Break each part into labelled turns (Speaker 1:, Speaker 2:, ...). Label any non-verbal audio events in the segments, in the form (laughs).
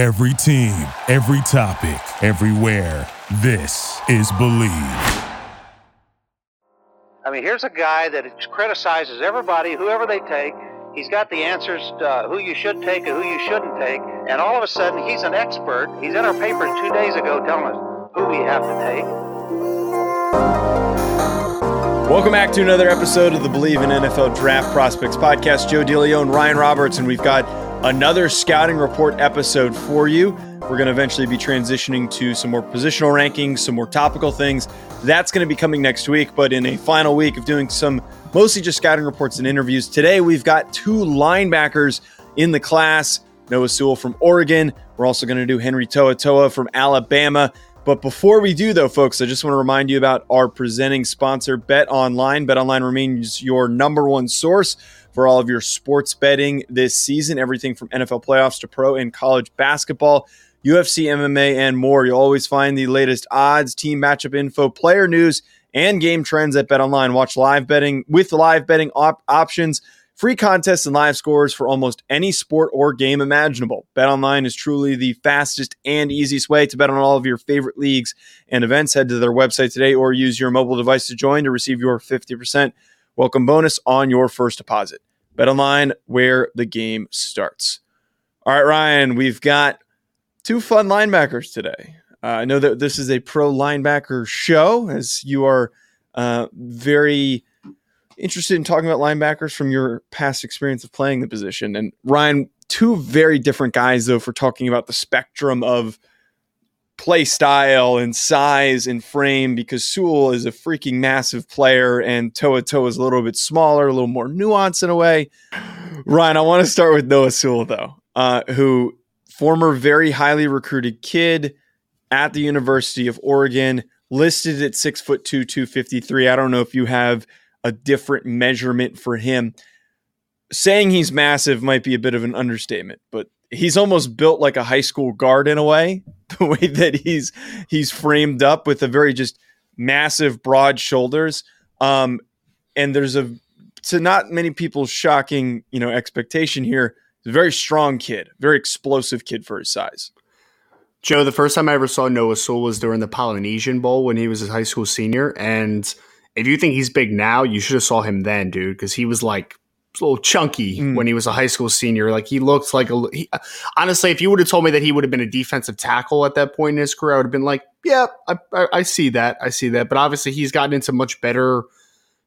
Speaker 1: Every team, every topic, everywhere. This is Bleav.
Speaker 2: I mean, here's a guy that criticizes everybody, whoever they take. He's got the answers uh, who you should take and who you shouldn't take. And all of a sudden, he's an expert. He's in our papers two days ago telling us who we have to take.
Speaker 3: Welcome back to another episode of the Bleav in NFL Draft Prospects podcast. Joe DeLeon, Ryan Roberts, and we've got another scouting report episode for you. We're going to eventually be transitioning to some more positional rankings, some more topical things. That's going to be coming next week, but in a final week of doing some mostly just scouting reports and interviews. Today, we've got two linebackers in the class Noah Sewell from Oregon. We're also going to do Henry To'oTo'o from Alabama. But before we do, though, folks, I just want to remind you about our presenting sponsor, Bet Online. Bet Online remains your number one source for all of your sports betting this season, everything from NFL playoffs to pro and college basketball. UFC, MMA, and more. You'll always find the latest odds, team matchup info, player news, and game trends at Bet Online. Watch live betting with live betting op- options, free contests, and live scores for almost any sport or game imaginable. Bet Online is truly the fastest and easiest way to bet on all of your favorite leagues and events. Head to their website today or use your mobile device to join to receive your 50% welcome bonus on your first deposit. Bet Online, where the game starts. All right, Ryan, we've got two fun linebackers today. Uh, I know that this is a pro linebacker show, as you are uh, very interested in talking about linebackers from your past experience of playing the position. And Ryan, two very different guys, though, for talking about the spectrum of play style and size and frame because Sewell is a freaking massive player and To'oTo'o is a little bit smaller, a little more nuanced in a way. Ryan, I want to start with Noah Sewell, though, uh, who former very highly recruited kid at the University of Oregon, listed at six foot two, 253. I don't know if you have a different measurement for him. Saying he's massive might be a bit of an understatement, but he's almost built like a high school guard in a way, (laughs) the way that he's he's framed up with a very just massive broad shoulders. Um, and there's a to not many people's shocking, you know, expectation here. A very strong kid, very explosive kid for his size.
Speaker 4: Joe, the first time I ever saw Noah Sewell was during the Polynesian Bowl when he was a high school senior. And if you think he's big now, you should have saw him then, dude, because he was like a little chunky mm. when he was a high school senior. Like he looked like a. He, honestly, if you would have told me that he would have been a defensive tackle at that point in his career, I would have been like, yeah, I, I, I see that, I see that. But obviously, he's gotten into much better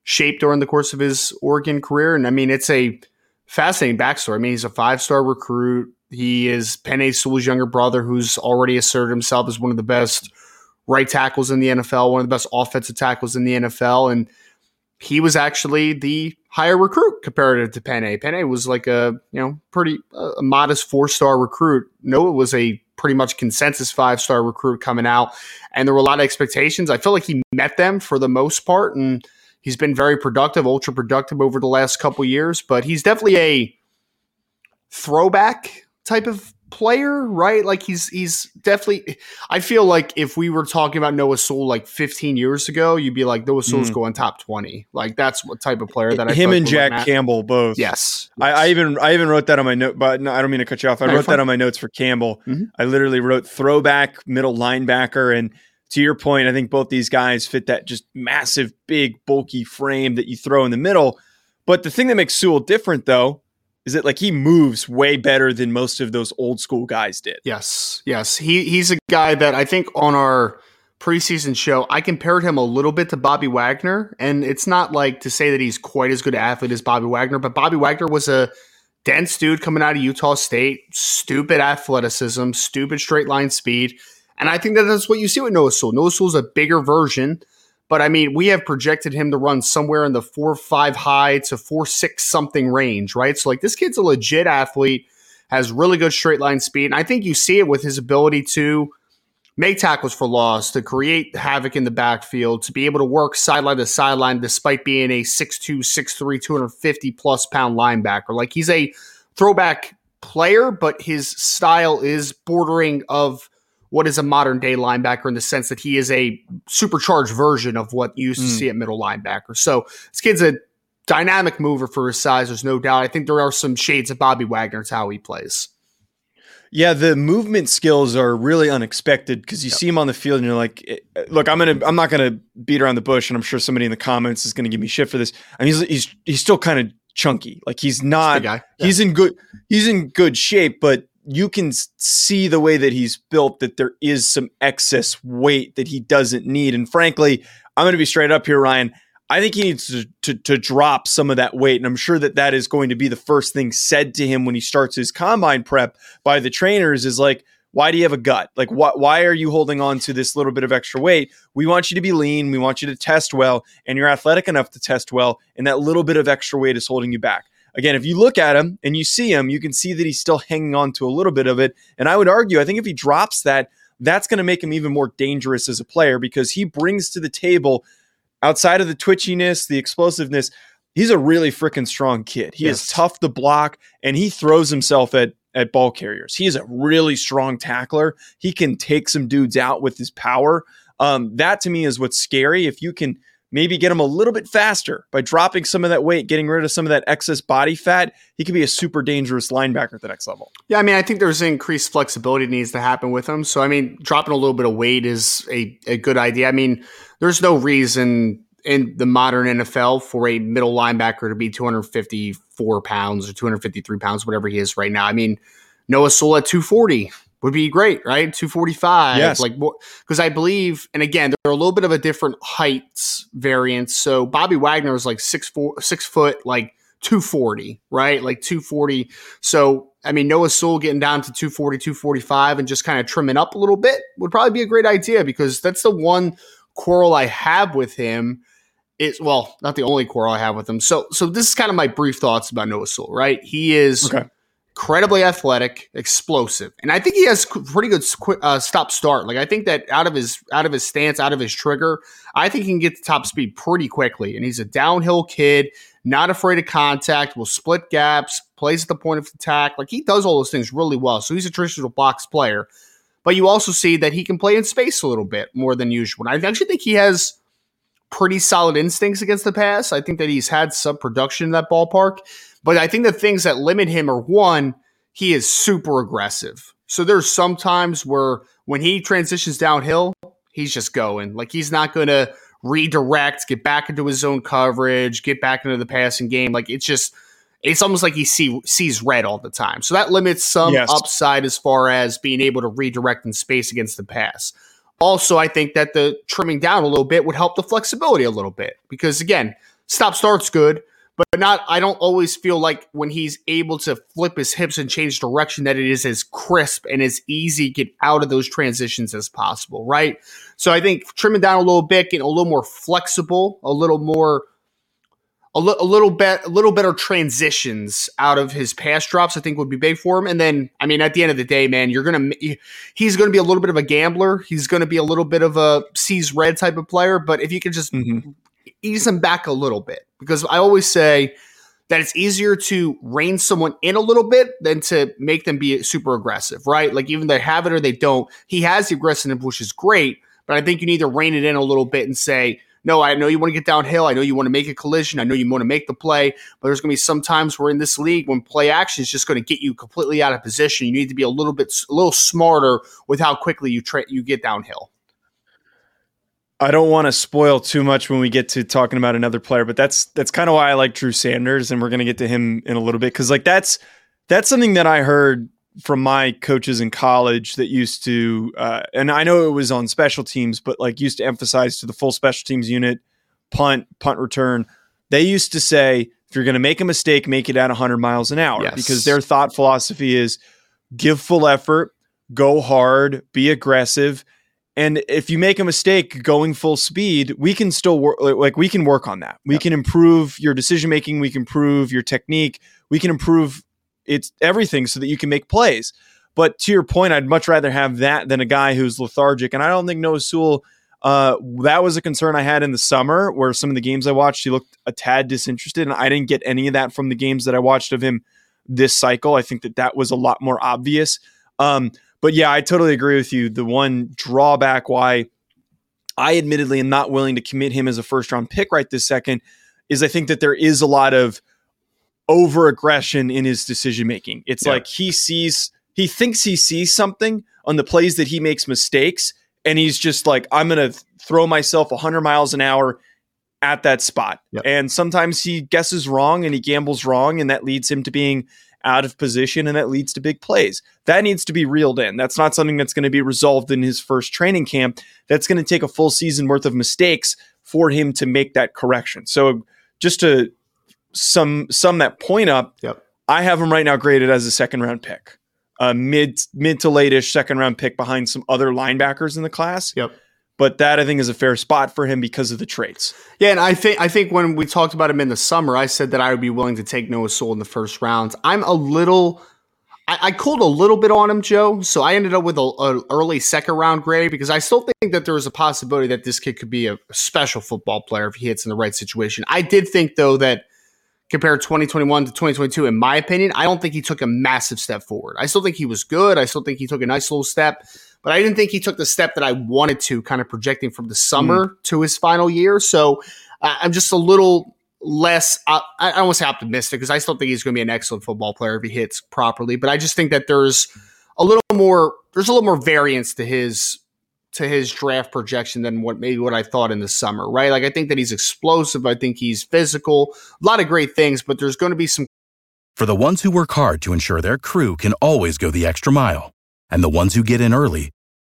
Speaker 4: shape during the course of his Oregon career, and I mean, it's a fascinating backstory. I mean, he's a five star recruit. He is Penei Sewell's younger brother, who's already asserted himself as one of the best right tackles in the NFL, one of the best offensive tackles in the NFL, and he was actually the higher recruit comparative to Penei. Penei was like a you know pretty uh, modest four star recruit. Noah was a pretty much consensus five star recruit coming out, and there were a lot of expectations. I feel like he met them for the most part, and he's been very productive, ultra productive over the last couple years. But he's definitely a throwback type of player, right? Like he's he's definitely. I feel like if we were talking about Noah Sewell like 15 years ago, you'd be like Noah Sewell's mm. going top 20. Like that's what type of player that I think.
Speaker 3: him and Jack Campbell both.
Speaker 4: Yes,
Speaker 3: yes. I, I, even I even wrote that on my note, but no, I don't mean to cut you off. I no, wrote that on my notes for Campbell. Mm-hmm. I literally wrote throwback middle linebacker and. To your point, I think both these guys fit that just massive, big, bulky frame that you throw in the middle. But the thing that makes Sewell different, though, is it like he moves way better than most of those old school guys did.
Speaker 4: Yes, yes. He he's a guy that I think on our preseason show I compared him a little bit to Bobby Wagner, and it's not like to say that he's quite as good an athlete as Bobby Wagner, but Bobby Wagner was a dense dude coming out of Utah State, stupid athleticism, stupid straight line speed, and I think that that's what you see with Noah Sewell. Noah Sewell's a bigger version but I mean, we have projected him to run somewhere in the four five high to four six something range, right? So like this kid's a legit athlete, has really good straight line speed, and I think you see it with his ability to make tackles for loss, to create havoc in the backfield, to be able to work sideline to sideline despite being a 6'2", 6'3", 250 plus pound linebacker. Like he's a throwback player, but his style is bordering of what is a modern day linebacker in the sense that he is a supercharged version of what you used to mm. see at middle linebacker. So this kid's a dynamic mover for his size. There's no doubt. I think there are some shades of Bobby Wagner. It's how he plays.
Speaker 3: Yeah, the movement skills are really unexpected because you yep. see him on the field and you're like, eh, eh, look, I'm gonna, I'm not gonna beat around the bush, and I'm sure somebody in the comments is gonna give me shit for this. I mean, he's he's he's still kind of chunky, like he's not, yeah. he's in good, he's in good shape, but you can see the way that he's built that there is some excess weight that he doesn't need, and frankly, I'm gonna be straight up here, Ryan. I think he needs to, to, to, drop some of that weight. And I'm sure that that is going to be the first thing said to him when he starts his combine prep by the trainers is like, why do you have a gut? Like, wh- why are you holding on to this little bit of extra weight? We want you to be lean. We want you to test well, and you're athletic enough to test well. And that little bit of extra weight is holding you back. Again, if you look at him and you see him, you can see that he's still hanging on to a little bit of it. And I would argue, I think if he drops that, that's going to make him even more dangerous as a player because he brings to the table outside of the twitchiness, the explosiveness, he's a really freaking strong kid. He yes. is tough to block and he throws himself at at ball carriers. He is a really strong tackler. He can take some dudes out with his power. Um, that to me is what's scary. If you can maybe get him a little bit faster by dropping some of that weight, getting rid of some of that excess body fat, he could be a super dangerous linebacker at the next level.
Speaker 4: Yeah, I mean, I think there's increased flexibility needs to happen with him. So, I mean, dropping a little bit of weight is a, a good idea. I mean, there's no reason in the modern NFL for a middle linebacker to be 254 pounds or 253 pounds, whatever he is right now. I mean, Noah Sewell at 240 would be great, right? 245. Yes. Like, because I believe, and again, they're a little bit of a different heights variance. So Bobby Wagner is like six, four, six foot, like 240, right? Like 240. So, I mean, Noah Sewell getting down to 240, 245 and just kind of trimming up a little bit would probably be a great idea because that's the one quarrel I have with him is well, not the only quarrel I have with him. So, so this is kind of my brief thoughts about Noah Sewell, right? He is okay. Incredibly athletic, explosive, and I think he has pretty good uh, stop start. Like I think that out of his out of his stance, out of his trigger, I think he can get to top speed pretty quickly. And he's a downhill kid, not afraid of contact, will split gaps, plays at the point of attack. Like he does all those things really well. So he's a traditional box player. But you also see that he can play in space a little bit more than usual. And I actually think he has pretty solid instincts against the pass. I think that he's had some production in that ballpark. But I think the things that limit him are one, he is super aggressive. So there's some times where when he transitions downhill, he's just going. Like he's not going to redirect, get back into his own coverage, get back into the passing game. Like it's just it's almost like he see, sees red all the time. So that limits some yes. upside as far as being able to redirect in space against the pass. Also, I think that the trimming down a little bit would help the flexibility a little bit because again, stop start's good, but not I don't always feel like when he's able to flip his hips and change direction that it is as crisp and as easy get out of those transitions as possible, right? So I think trimming down a little bit, getting a little more flexible, a little more a, li- a little bit a little better transitions out of his pass drops I think would be big for him and then I mean at the end of the day man you're going to he's going to be a little bit of a gambler he's going to be a little bit of a sees red type of player but if you can just mm-hmm. Ease them back a little bit because I always say that it's easier to rein someone in a little bit than to make them be super aggressive, right? Like even they have it or they don't. He has the aggressiveness, which is great, but I think you need to rein it in a little bit and say, no, I know you want to get downhill. I know you want to make a collision. I know you want to make the play, but there's going to be some times where in this league when play action is just going to get you completely out of position. You need to be a little bit, a little smarter with how quickly you tra- you get downhill.
Speaker 3: I don't want to spoil too much when we get to talking about another player, but that's that's kind of why I like Drew Sanders, and we're going to get to him in a little bit because like that's that's something that I heard from my coaches in college that used to, uh, and I know it was on special teams, but like used to emphasize to the full special teams unit, punt, punt return. They used to say, if you're going to make a mistake, make it at 100 miles an hour yes. because their thought philosophy is give full effort, go hard, be aggressive. And if you make a mistake going full speed, we can still work, like we can work on that. We can improve your decision making, we can improve your technique, we can improve it's everything so that you can make plays. But to your point, I'd much rather have that than a guy who's lethargic. And I don't think Noah Sewell, uh, that was a concern I had in the summer where some of the games I watched, he looked a tad disinterested. And I didn't get any of that from the games that I watched of him this cycle. I think that that was a lot more obvious. Um, but yeah, I totally agree with you. The one drawback why I admittedly am not willing to commit him as a first round pick right this second is I think that there is a lot of over aggression in his decision making. It's yeah. like he sees he thinks he sees something on the plays that he makes mistakes, and he's just like, I'm going to throw myself 100 miles an hour at that spot. Yep. And sometimes he guesses wrong and he gambles wrong, and that leads him to being out of position and that leads to big plays. That needs to be reeled in. That's not something that's going to be resolved in his first training camp. That's going to take a full season worth of mistakes for him to make that correction. So just to sum sum that point up,
Speaker 4: yep.
Speaker 3: I have him right now graded as a second round pick. A mid mid to late-ish second round pick behind some other linebackers in the class.
Speaker 4: Yep
Speaker 3: but that I think is a fair spot for him because of the traits.
Speaker 4: Yeah, and I think I think when we talked about him in the summer, I said that I would be willing to take Noah Sewell in the first round. I'm a little. I, I called a little bit on him, Joe. So I ended up with a, early second round grade because I still think that there is a possibility that this kid could be a special football player if he hits in the right situation. I did think though that compared 2021 to 2022, in my opinion, I don't think he took a massive step forward. I still think he was good. I still think he took a nice little step but I didn't think he took the step that I wanted to, kind of projecting from the summer mm. to his final year. So I'm just a little less, uh, I don't want to say optimistic because I still think he's going to be an excellent football player if he hits properly. But I just think that there's a little more, there's a little more variance to his to his draft projection than what maybe what I thought in the summer, right? Like I think that he's explosive. I think he's physical, a lot of great things, but there's going to be some.
Speaker 5: For the ones who work hard to ensure their crew can always go the extra mile and the ones who get in early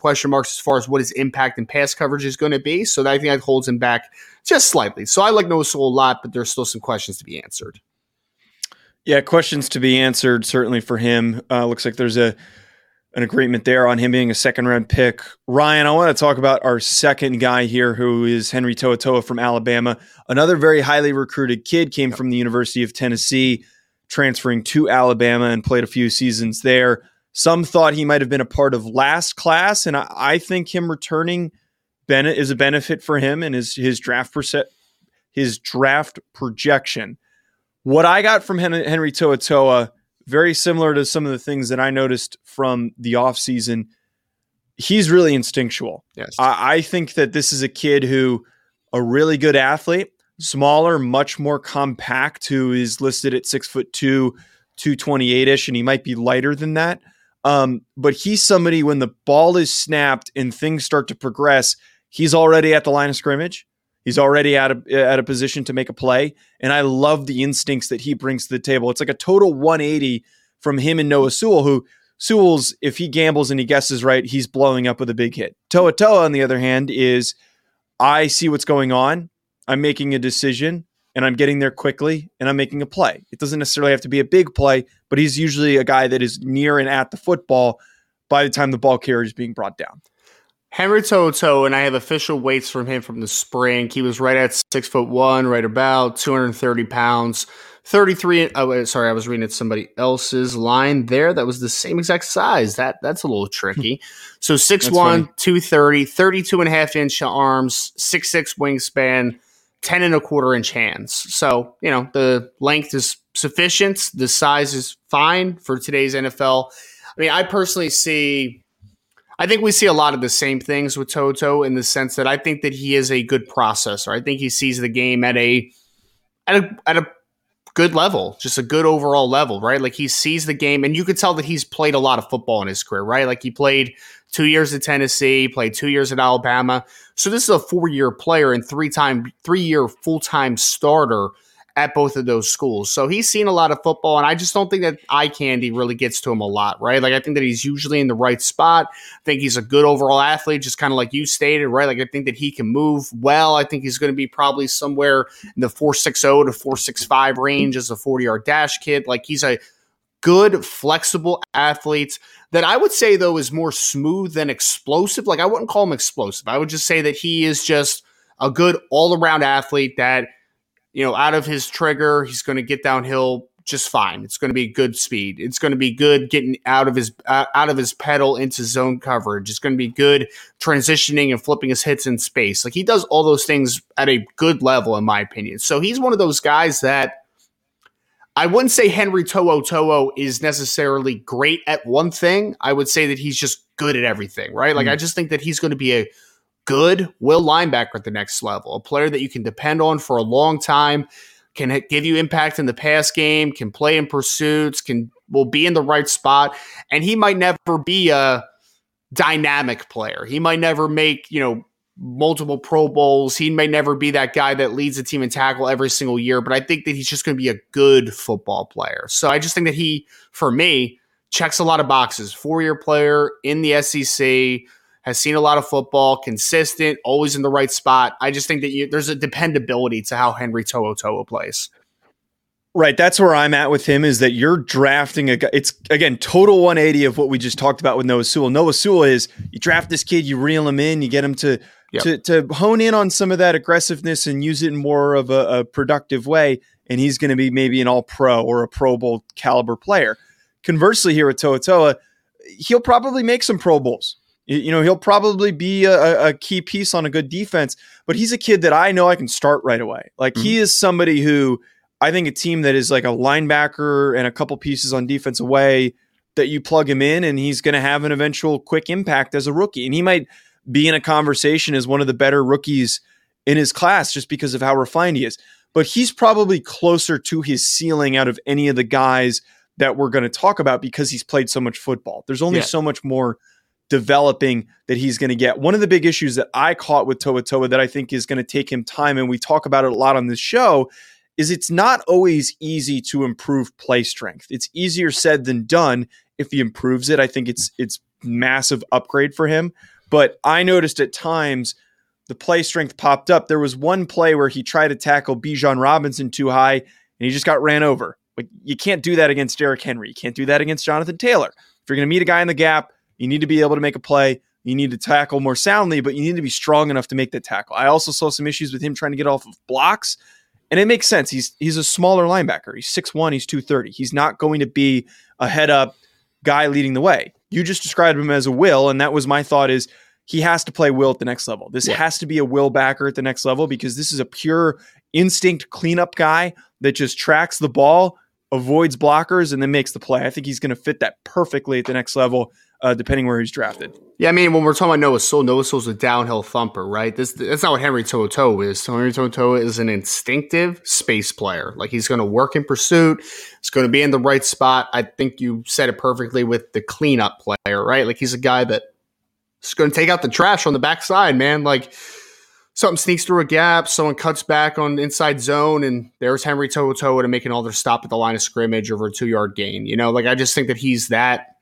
Speaker 4: Question marks as far as what his impact and pass coverage is going to be. So I think that holds him back just slightly. So I like Noah Sewell a lot, but there's still some questions to be answered.
Speaker 3: Yeah, questions to be answered certainly for him. Uh, looks like there's a an agreement there on him being a second round pick. Ryan, I want to talk about our second guy here, who is Henry To'oTo'o from Alabama. Another very highly recruited kid came from the University of Tennessee, transferring to Alabama and played a few seasons there. Some thought he might have been a part of last class, and I, I think him returning Bennett is a benefit for him and his his draft percent his draft projection. What I got from Henry, Henry To'oTo'o, very similar to some of the things that I noticed from the offseason. He's really instinctual.
Speaker 4: Yes.
Speaker 3: I, I think that this is a kid who a really good athlete, smaller, much more compact, who is listed at six foot two, 228 ish, and he might be lighter than that. Um, but he's somebody when the ball is snapped and things start to progress, he's already at the line of scrimmage. He's already at a, at a position to make a play. And I love the instincts that he brings to the table. It's like a total 180 from him and Noah Sewell, who Sewell's, if he gambles and he guesses right, he's blowing up with a big hit. To'oTo'o, on the other hand, is I see what's going on. I'm making a decision and I'm getting there quickly and I'm making a play. It doesn't necessarily have to be a big play, but he's usually a guy that is near and at the football by the time the ball carrier is being brought down.
Speaker 4: Henry To'oTo'o, and I have official weights from him from the spring. He was right at six foot one, right about 230 pounds. 33 oh sorry i was reading at somebody else's line there that was the same exact size that that's a little tricky hmm. so 6'1 230 32 and a half inch arms 6'6 wingspan 10 and a quarter inch hands. So, you know, the length is sufficient. The size is fine for today's NFL. I mean, I personally see, I think we see a lot of the same things with Toto in the sense that I think that he is a good processor. I think he sees the game at a, at a, at a good level, just a good overall level, right? Like he sees the game, and you could tell that he's played a lot of football in his career, right? Like he played two years at Tennessee, played two years at Alabama. So this is a four year player and three time, three year full time starter at both of those schools. So he's seen a lot of football, and I just don't think that eye candy really gets to him a lot, right? Like I think that he's usually in the right spot. I think he's a good overall athlete, just kind of like you stated, right? Like I think that he can move well. I think he's going to be probably somewhere in the 460 to 465 range as a 40 yard dash kid. Like he's a good, flexible athletes that I would say though is more smooth than explosive. Like I wouldn't call him explosive. I would just say that he is just a good all around athlete that you know, out of his trigger, he's going to get downhill just fine. It's going to be good speed. It's going to be good getting out of his uh, out of his pedal into zone coverage. It's going to be good transitioning and flipping his hits in space. Like he does all those things at a good level, in my opinion. So he's one of those guys that I wouldn't say Henry To'o To'o is necessarily great at one thing. I would say that he's just good at everything, right? Like mm. I just think that he's going to be a good will linebacker at the next level, a player that you can depend on for a long time can give you impact in the pass game, can play in pursuits, can will be in the right spot, and he might never be a dynamic player. He might never make, you know, multiple Pro Bowls. He may never be that guy that leads the team in tackle every single year, but I think that he's just going to be a good football player. So I just think that he, for me, checks a lot of boxes. Four year player in the SEC, has seen a lot of football, consistent, always in the right spot. I just think that you, there's a dependability to how Henry To'o To'o plays.
Speaker 3: Right, that's where I'm at with him. Is that you're drafting a guy? It's again total 180 of what we just talked about with Noah Sewell. Noah Sewell is you draft this kid, you reel him in, you get him to yep. to to hone in on some of that aggressiveness and use it in more of a, a productive way, and he's going to be maybe an All Pro or a Pro Bowl caliber player. Conversely, here with To'oTo'o, he'll probably make some Pro Bowls. You know, he'll probably be a, a, key piece on a good defense, but he's a kid that I know I can start right away. Like mm-hmm. he is somebody who I think a team that is like a linebacker and a couple pieces on defense away that you plug him in and he's going to have an eventual quick impact as a rookie. And he might be in a conversation as one of the better rookies in his class just because of how refined he is. But he's probably closer to his ceiling out of any of the guys that we're going to talk about because he's played so much football. There's only yeah. so much more developing that he's going to get. One of the big issues that I caught with To'oTo'o that I think is going to take him time, and we talk about it a lot on this show, is it's not always easy to improve play strength. It's easier said than done. If he improves it, I think it's it's massive upgrade for him. But I noticed at times the play strength popped up. There was one play where he tried to tackle Bijan Robinson too high, and he just got ran over. Like you can't do that against Derrick Henry. You can't do that against Jonathan Taylor. If you're going to meet a guy in the gap, you need to be able to make a play. You need to tackle more soundly, but you need to be strong enough to make that tackle. I also saw some issues with him trying to get off of blocks. And it makes sense. He's he's a smaller linebacker. He's 6'1, he's 230. He's not going to be a head up guy leading the way. You just described him as a will, and that was my thought is he has to play will at the next level. This yeah. has to be a will backer at the next level because this is a pure instinct cleanup guy that just tracks the ball, avoids blockers, and then makes the play. I think he's going to fit that perfectly at the next level uh, depending where he's drafted.
Speaker 4: Yeah, I mean, when we're talking about Noah Sewell, Noah Sewell's a downhill thumper, right? This that's not what Henry Toto is. Henry Toto is an instinctive space player. Like he's going to work in pursuit. He's going to be in the right spot. I think you said it perfectly with the cleanup player, right? Like he's a guy that is going to take out the trash on the backside, man. Like something sneaks through a gap, someone cuts back on inside zone, and there's Henry Toto to making all their stop at the line of scrimmage over a two yard gain. You know, like I just think that he's that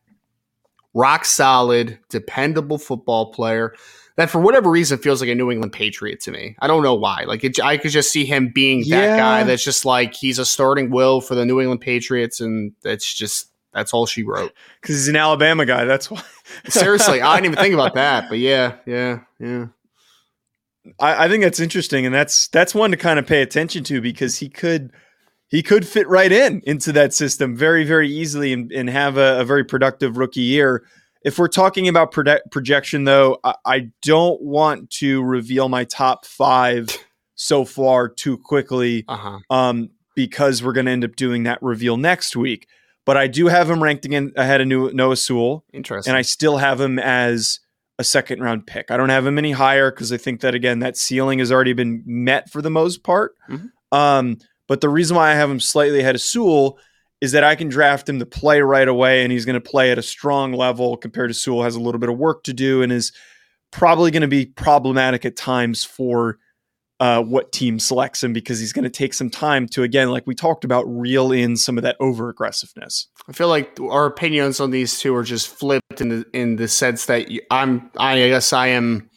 Speaker 4: rock solid, dependable football player that for whatever reason feels like a New England Patriot to me. I don't know why. Like it, I could just see him being yeah. that guy that's just like he's a starting will for the New England Patriots, and that's just that's all she wrote.
Speaker 3: Because he's an Alabama guy. That's why. (laughs)
Speaker 4: Seriously, I didn't even think about that. But yeah, yeah, yeah.
Speaker 3: I, I think that's interesting, and that's that's one to kind of pay attention to because he could he could fit right in into that system very, very easily and, and have a, a, very productive rookie year. If we're talking about projection, though, I, I, don't want to reveal my top five so far too quickly uh-huh. um, because we're going to end up doing that reveal next week. But I do have him ranked again ahead of Noah Sewell.
Speaker 4: Interesting.
Speaker 3: And I still have him as a second round pick. I don't have him any higher because I think that, again, that ceiling has already been met for the most part. Mm-hmm. Um, but the reason why I have him slightly ahead of Sewell is that I can draft him to play right away, and he's going to play at a strong level compared to Sewell has a little bit of work to do and is probably going to be problematic at times for uh, what team selects him because he's going to take some time to again, like we talked about, reel in some of that over aggressiveness.
Speaker 4: I feel like our opinions on these two are just flipped in the in the sense that I'm I guess I am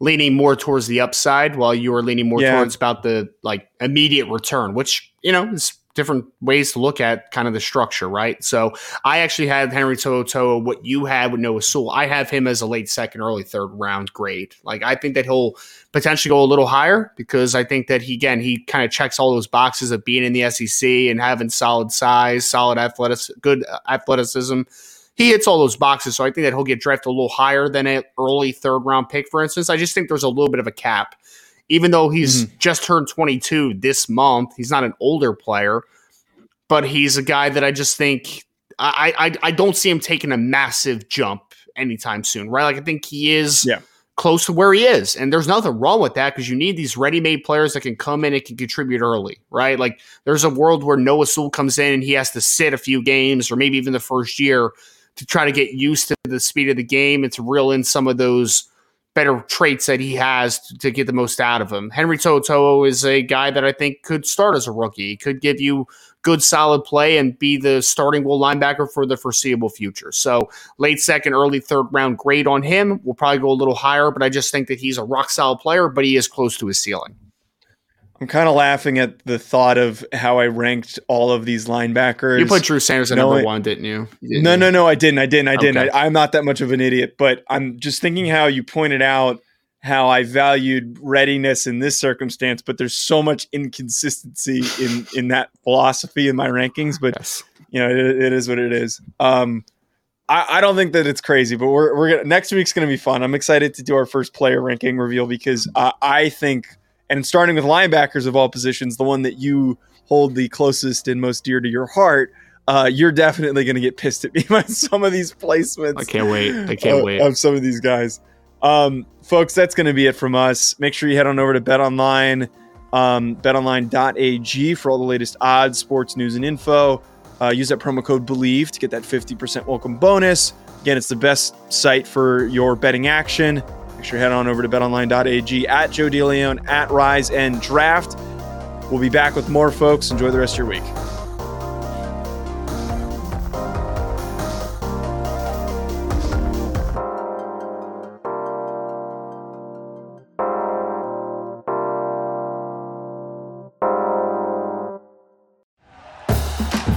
Speaker 4: leaning more towards the upside while you are leaning more yeah. towards about the like immediate return, which, you know, is different ways to look at kind of the structure, right? So I actually had Henry Toto, what you had with Noah Sewell. I have him as a late second, early third round grade. Like I think that he'll potentially go a little higher because I think that he again he kind of checks all those boxes of being in the SEC and having solid size, solid uh, athleticism, good athleticism. He hits all those boxes, so I think that he'll get drafted a little higher than an early third round pick, for instance. I just think there's a little bit of a cap even though he's mm-hmm. just turned 22 this month. He's not an older player, but he's a guy that I just think I I, I don't see him taking a massive jump anytime soon, right? Like I think he is
Speaker 3: yeah.
Speaker 4: close to where he is, and there's nothing wrong with that because you need these ready-made players that can come in and can contribute early, right? Like there's a world where Noah Sewell comes in and he has to sit a few games or maybe even the first year to try to get used to the speed of the game and to reel in some of those better traits that he has to get the most out of him. Henry Toto is a guy that I think could start as a rookie. He could give you good solid play and be the starting will linebacker for the foreseeable future. So late second, early third round grade on him. We'll probably go a little higher, but I just think that he's a rock solid player, but he is close to his ceiling.
Speaker 3: I'm kind of laughing at the thought of how I ranked all of these linebackers.
Speaker 4: You put Drew Sanders at number one, didn't you?
Speaker 3: Didn't no, no, no, I didn't. I didn't. I didn't. Okay. I, I'm not that much of an idiot, but I'm just thinking how you pointed out how I valued readiness in this circumstance, but there's so much inconsistency in in that philosophy in my rankings. But yes. you know, it, it is what it is. Um, I, I, don't think that it's crazy, but we're we're gonna, next week's going to be fun. I'm excited to do our first player ranking reveal because uh, I think and starting with linebackers of all positions, the one that you hold the closest and most dear to your heart, uh, you're definitely going to get pissed at me (laughs) by some of these placements.
Speaker 4: I can't wait. I can't
Speaker 3: of,
Speaker 4: wait.
Speaker 3: Of some of these guys. Um, folks, that's going to be it from us. Make sure you head on over to Bet Online, um, betonline.ag for all the latest odds, sports news, and info. Uh, use that promo code BELIEVE to get that 50% welcome bonus. Again, it's the best site for your betting action. Make sure you head on over to betonline.ag at Joe DeLeon, at Rise and Draft. We'll be back with more, folks. Enjoy the rest of your week.